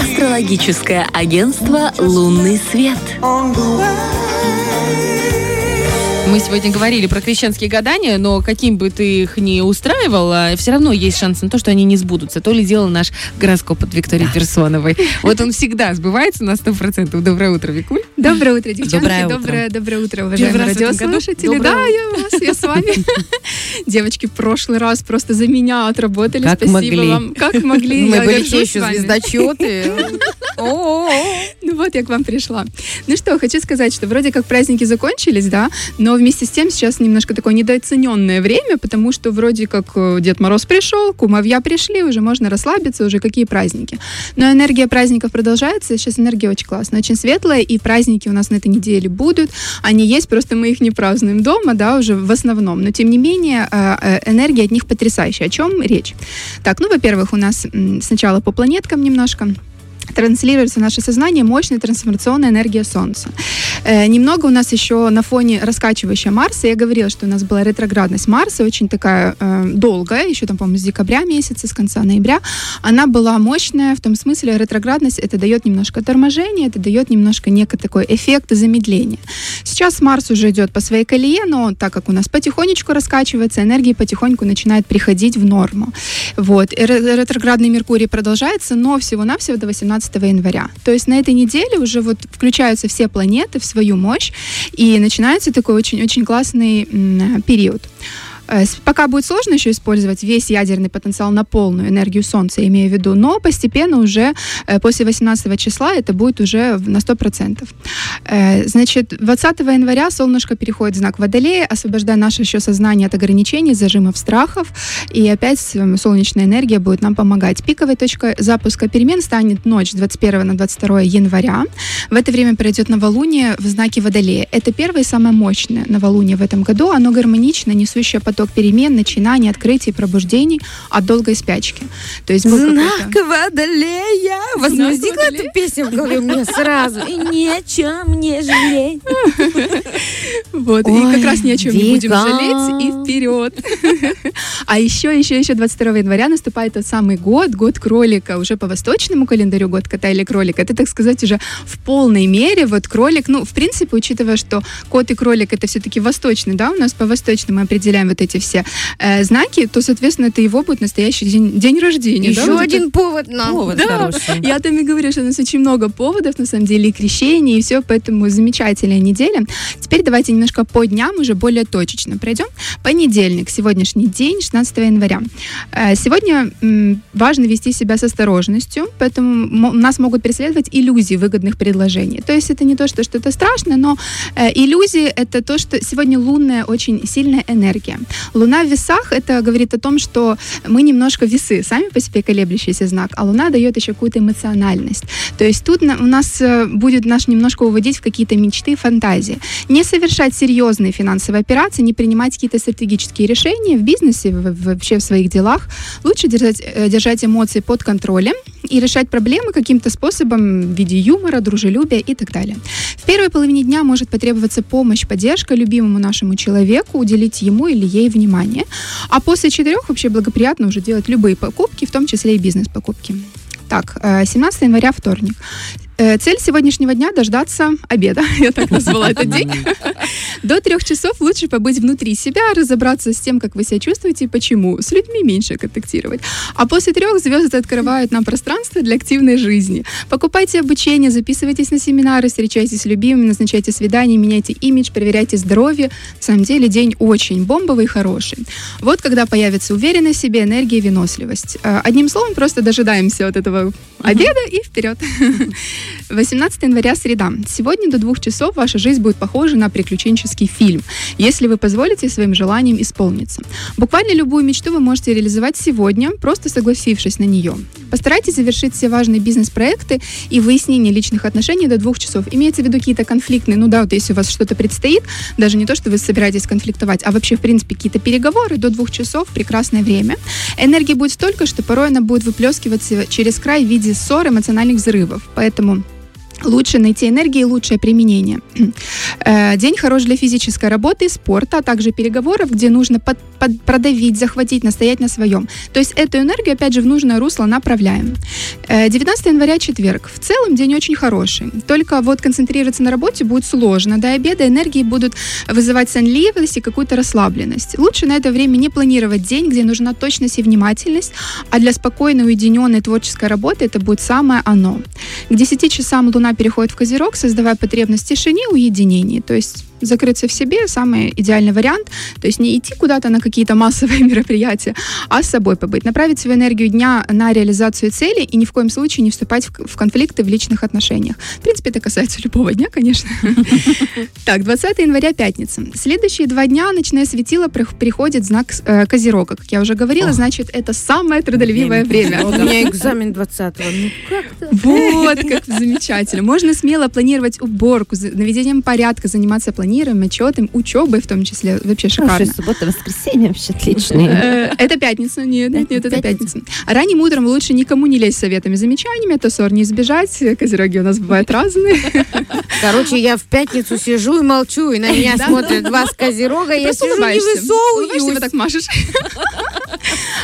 Астрологическое агентство «Лунный свет». Мы сегодня говорили про крещенские гадания, но каким бы ты их ни устраивал, а, все равно есть шанс на то, что они не сбудутся. То ли делал наш гороскоп от Виктории да. Персоновой. Вот он всегда сбывается на 100%. Доброе утро, Викуль. Доброе утро, девчонки. Доброе утро. Доброе, доброе утро, уважаемые радиослушатели. Да, я вас, я с вами. Девочки, в прошлый раз просто за меня отработали. Как Спасибо могли. вам. Как могли. Мы Я были те еще звездочеты. Ну вот я к вам пришла. Ну что, хочу сказать, что вроде как праздники закончились, да, но вместе с тем сейчас немножко такое недооцененное время, потому что вроде как э, Дед Мороз пришел, кумовья пришли, уже можно расслабиться, уже какие праздники. Но энергия праздников продолжается, сейчас энергия очень классная, очень светлая, и праздники у нас на этой неделе будут. Они есть, просто мы их не празднуем дома, да, уже в основном. Но тем не менее, э, э, энергия от них потрясающая. О чем речь? Так, ну, во-первых, у нас сначала по планеткам немножко транслируется наше сознание мощная трансформационная энергия Солнца. Э, немного у нас еще на фоне раскачивающего Марса. Я говорила, что у нас была ретроградность Марса, очень такая э, долгая, еще там, по-моему, с декабря месяца, с конца ноября. Она была мощная, в том смысле ретроградность это дает немножко торможения, это дает немножко некий такой эффект замедления. Сейчас Марс уже идет по своей колее, но так как у нас потихонечку раскачивается, энергия потихоньку начинает приходить в норму. Вот. Ре- ретроградный Меркурий продолжается, но всего-навсего до 18 января. То есть на этой неделе уже вот включаются все планеты в свою мощь, и начинается такой очень-очень классный период. Э, Пока будет сложно еще использовать весь ядерный потенциал на полную энергию Солнца, имею в виду, но постепенно уже э, после 18 числа это будет уже на 100%. Э, Значит, 20 января солнышко переходит в знак Водолея, освобождая наше еще сознание от ограничений, зажимов, страхов, и опять солнечная энергия будет нам помогать. Пиковой точкой запуска перемен станет ночь с 21 на 22 января. В это время пройдет новолуние в знаке Водолея. Это первое и самое мощное новолуние в этом году. Оно гармонично, несущее поток перемен, начинаний, открытий, пробуждений от долгой спячки. То есть Знак Водолея. Возмездила Водолея? эту песню в голове у меня сразу. И ни о чем не жалеть. Вот, и как раз ни о чем не будем жалеть, и вперед. А еще, еще, еще 22 января наступает тот самый год, год кролика, уже по восточному календарю год кота или кролика. Это, так сказать, уже в полной мере вот кролик, ну, в принципе, учитывая, что кот и кролик это все-таки восточный, да, у нас по восточному мы определяем вот эти все э, знаки, то, соответственно, это его будет настоящий день, день рождения. да, Еще вот это один повод нам. Повод Да, хороший. я там и говорю, что у нас очень много поводов, на самом деле, и крещений, и все, поэтому замечательная неделя. Теперь давайте немножко по дням уже более точечно пройдем. Понедельник, сегодняшний день, 16 января. Э, Сегодня м, важно вести себя с осторожностью, поэтому нас могут преследовать иллюзии выгодных предложений. То есть это не то, что что-то страшное, но э, иллюзии — это то, что сегодня лунная очень сильная энергия. Луна в весах — это говорит о том, что мы немножко весы, сами по себе колеблющийся знак, а Луна дает еще какую-то эмоциональность. То есть тут у нас э, будет наш немножко уводить в какие-то мечты, фантазии. Не совершать серьезные финансовые операции, не принимать какие-то стратегические решения в бизнесе, вообще в своих делах. Лучше держать, э, держать эмоции под контролем и решать проблемы каким-то способом в виде юмора, дружелюбия и так далее. В первой половине дня может потребоваться помощь, поддержка любимому нашему человеку, уделить ему или ей внимание. А после четырех вообще благоприятно уже делать любые покупки, в том числе и бизнес-покупки. Так, э, 17 января, вторник. Э, Цель сегодняшнего дня дождаться обеда, я так назвала этот день. До трех часов лучше побыть внутри себя, разобраться с тем, как вы себя чувствуете и почему. С людьми меньше контактировать. А после трех звезды открывают нам пространство для активной жизни. Покупайте обучение, записывайтесь на семинары, встречайтесь с любимыми, назначайте свидания, меняйте имидж, проверяйте здоровье. На самом деле день очень бомбовый и хороший. Вот когда появится уверенность в себе, энергия и выносливость. Э, Одним словом, просто дожидаемся вот этого обеда и вперед. 18 января, среда. Сегодня до двух часов ваша жизнь будет похожа на приключенческий фильм, если вы позволите своим желаниям исполниться. Буквально любую мечту вы можете реализовать сегодня, просто согласившись на нее. Постарайтесь завершить все важные бизнес-проекты и выяснение личных отношений до двух часов. Имеется в виду какие-то конфликтные, ну да, вот если у вас что-то предстоит, даже не то, что вы собираетесь конфликтовать, а вообще, в принципе, какие-то переговоры до двух часов, прекрасное время. Энергии будет столько, что порой она будет выплескиваться через край в виде ссор, эмоциональных взрывов. Поэтому лучше найти энергии лучшее применение. Э, День хорош для физической работы, спорта, а также переговоров, где нужно под, под- продавить, захватить, настоять на своем. То есть эту энергию, опять же, в нужное русло направляем. Э, 19 января, четверг. В целом день очень хороший. Только вот концентрироваться на работе будет сложно. До обеда энергии будут вызывать сонливость и какую-то расслабленность. Лучше на это время не планировать день, где нужна точность и внимательность, а для спокойной, уединенной творческой работы это будет самое оно. К 10 часам Луна переходит в Козерог, создавая потребность в тишине уединении. То есть закрыться в себе самый идеальный вариант. То есть не идти куда-то на какие-то массовые мероприятия, а с собой побыть. Направить свою энергию дня на реализацию цели и ни в коем случае не вступать в, конфликты в личных отношениях. В принципе, это касается любого дня, конечно. Так, 20 января, пятница. Следующие два дня ночное светило прих- переходит в знак э, Козерога. Как я уже говорила, значит, это самое трудолюбивое время. У меня экзамен 20-го. Ну? Вот, как замечательно. Можно смело планировать уборку, наведением порядка, заниматься планированием, отчетом, учебой в том числе. Вообще шикарно. Слушай, суббота, воскресенье вообще отличные. Э, Это пятница, нет, нет, нет, это Пятница. Ранним утром лучше никому не лезть с советами, замечаниями, это ссор не избежать. Козероги у нас бывают разные. Короче, я в пятницу сижу и молчу, и на меня смотрят два с козерога, я сижу не высовываюсь. так машешь.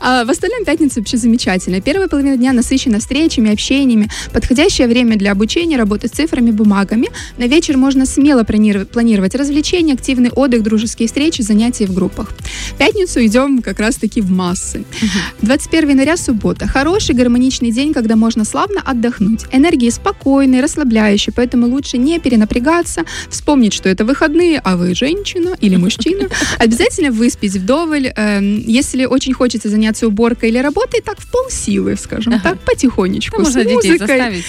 А в остальном пятница вообще замечательная. Первая половина дня насыщена встречами, общениями. Подходящее время для обучения, работы с цифрами, бумагами. На вечер можно смело планиров- планировать развлечения, активный отдых, дружеские встречи, занятия в группах. В пятницу идем как раз-таки в массы. 21 января, суббота. Хороший, гармоничный день, когда можно славно отдохнуть. Энергии спокойные, расслабляющие, поэтому лучше не перенапрягаться, вспомнить, что это выходные, а вы женщина или мужчина. Обязательно выспись вдоволь. Эм, Если очень хочется заняться уборкой или работой, так в полсилы, скажем Ага. так, потихонечку, Ну, можно с детей музыкой. заставить.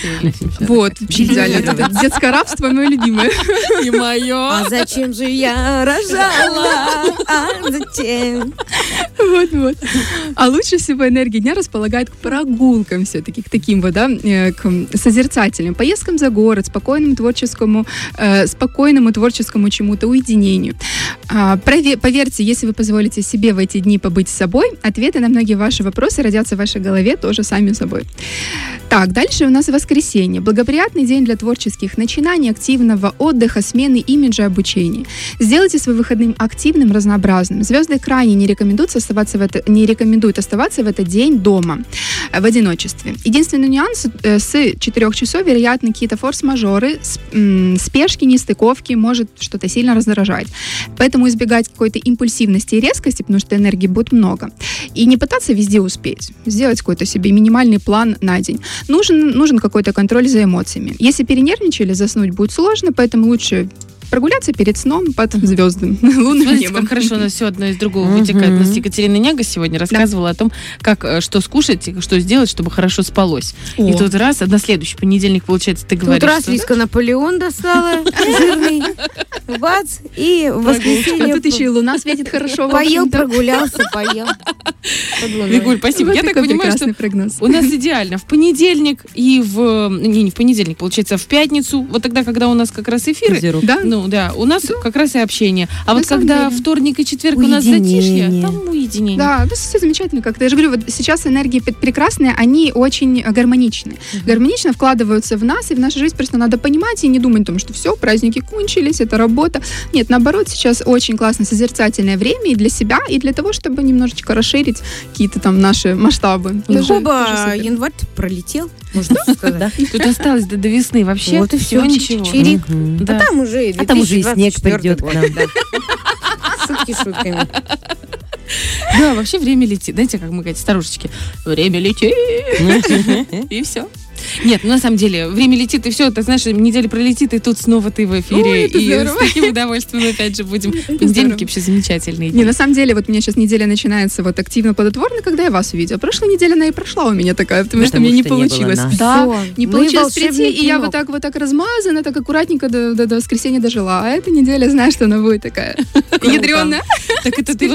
Вот, вообще идеально. Это детское рабство мое любимое. И мое. А зачем же я рожала? А зачем? Вот, вот. А лучше всего энергия дня располагает к прогулкам все-таки, к таким вот, да, э, к созерцательным, поездкам за город, спокойному творческому, э, спокойному творческому чему-то уединению. А, прове- поверьте, если вы позволите себе в эти дни побыть с собой, ответы на многие ваши вопросы родятся в вашей голове тоже сами собой. Так, дальше у нас воскресенье. Благоприятный день для творческих начинаний, активного отдыха, смены имиджа, обучения. Сделайте свой выходным активным, разнообразным. Звезды крайне не рекомендуют оставаться в это, не рекомендуют оставаться в этот день дома в одиночестве. Единственный нюанс э, с 4 часов, вероятно, какие-то форс-мажоры, спешки, нестыковки, может что-то сильно раздражать. Поэтому избегать какой-то импульсивности и резкости, потому что энергии будет много. И не пытаться везде успеть. Сделать какой-то себе минимальный план на день. Нужен, нужен какой-то контроль за эмоциями. Если перенервничали, заснуть будет сложно, поэтому лучше прогуляться перед сном под звездным лунным Смотрите, небом. как хорошо у нас все одно из другого вытекает. У нас Екатерина Няга сегодня рассказывала о том, как, э, что скушать, и что сделать, чтобы хорошо спалось. И О. тут раз, а на следующий понедельник, получается, ты Тут говоришь, раз что, Лиска Наполеон достала, жирный, бац, и в А воскресенье тут еще и луна светит хорошо. поел, прогулялся, поел. Вигуль, спасибо. Я так понимаю, что прекрасный прогноз. у нас идеально в понедельник и в... Не, не в понедельник, получается, в пятницу. Вот тогда, когда у нас как раз эфиры. Да? Ну да, у нас как раз и общение. А вот когда вторник и четверг у нас затишье, там уединение. Да, ну, все замечательно как-то. Я же говорю, вот сейчас энергии прекрасные, они очень гармоничны. Гармонично вкладываются в нас и в нашу жизнь. Просто надо понимать и не думать о том, что все, праздники кончились, это работа. Нет, наоборот, сейчас очень классно созерцательное время и для себя, и для того, чтобы немножечко расширить какие-то там наши масштабы. Тоже хоба, супер. январь пролетел, можно сказать. Тут осталось до, весны вообще. Вот и всё, ничего. чирик. А Да. там уже и А там уже и снег 2024 придет к нам. Шутки шутками. Да, вообще время летит. Знаете, как мы говорим, старушечки, время летит, и все. Нет, ну на самом деле, время летит, и все, ты знаешь, неделя пролетит, и тут снова ты в эфире, Ой, это и здорово. с таким удовольствием опять же будем. Это Понедельники здорово. вообще замечательные Не, на самом деле, вот у меня сейчас неделя начинается вот активно плодотворно, когда я вас увидела. Прошлая неделя она и прошла у меня такая, потому, что Потому мне не что не было получилось. нас. да, Всё. не получилось прийти, и я вот так вот так размазана, так аккуратненько до, до, до воскресенья дожила. А эта неделя, знаешь, что она будет такая ядреная, Так это с ты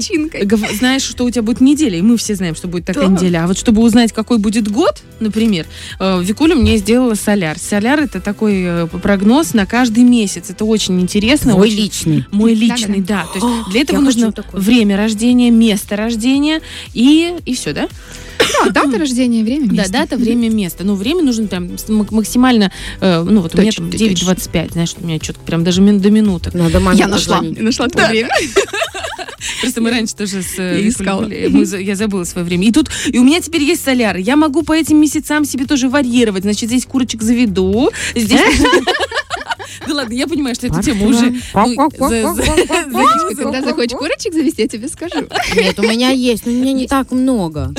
знаешь, что у тебя будет неделя, и мы все знаем, что будет такая неделя. А вот чтобы узнать, какой будет год, например, э, Викуля мне сделала соляр. Соляр это такой э, прогноз на каждый месяц. Это очень интересно. Очень- личный. Мой личный, да. То есть для этого я нужно время рождения, место рождения и, и все, да? Да, дата рождения, время, Да, место. дата, время, место. Ну, время нужно прям максимально, э, ну, вот у меня Точно, там ты 9.25, знаешь, у меня что-то прям даже до минуток. Надо маме Я нашла, нашла твое время. Просто мы раньше тоже с... э, за- я забыла свое время. И тут, и у меня теперь есть соляр. Я могу по этим месяцам себе тоже варьировать. Значит, здесь курочек заведу, здесь... Да ладно, я понимаю, что эту тему уже... ну, когда захочешь курочек завести, я тебе скажу. Нет, у меня есть, но у меня не так много.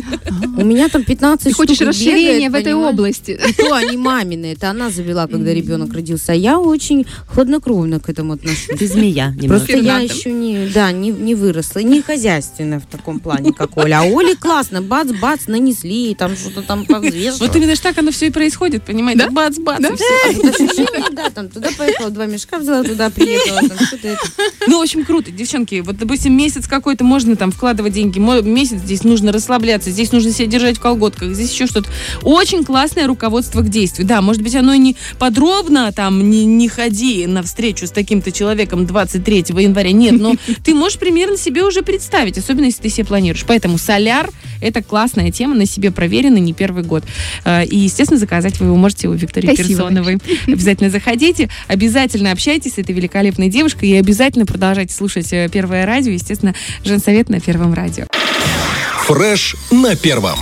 У меня там 15 Ты хочешь бегает, в этой области. И то они мамины, это она завела, когда ребенок родился. А я очень хладнокровно к этому отношусь. Ты змея немного. Просто я еще не, да, не, не выросла, не хозяйственная в таком плане, как Оля. А Оле классно, бац-бац, нанесли, там что-то там повзвешивала. Вот именно так оно все и происходит, понимаете? Да? Бац-бац. Да? А ощущение, да, там туда поехала, два мешка взяла, туда приехала, там что-то это. Ну, в общем, круто. Девчонки, вот, допустим, месяц какой-то можно там вкладывать деньги, месяц здесь нужно расслабляться, здесь нужно себя держать в колготках, здесь еще что-то. Очень классное руководство к действию. Да, может быть, оно и не подробно, там, не, не ходи на встречу с таким-то человеком 23 января, нет, но ты можешь примерно себе уже представить, особенно если ты себе планируешь. Поэтому соляр – это классная тема, на себе проверена не первый год. Э, И, естественно, заказать вы его можете у Виктории Персоновой. Обязательно заходите, обязательно общайтесь с этой великолепной девушкой и обязательно продолжайте слушать э, Первое радио, естественно, Женсовет на Первом радио. Фреш на первом.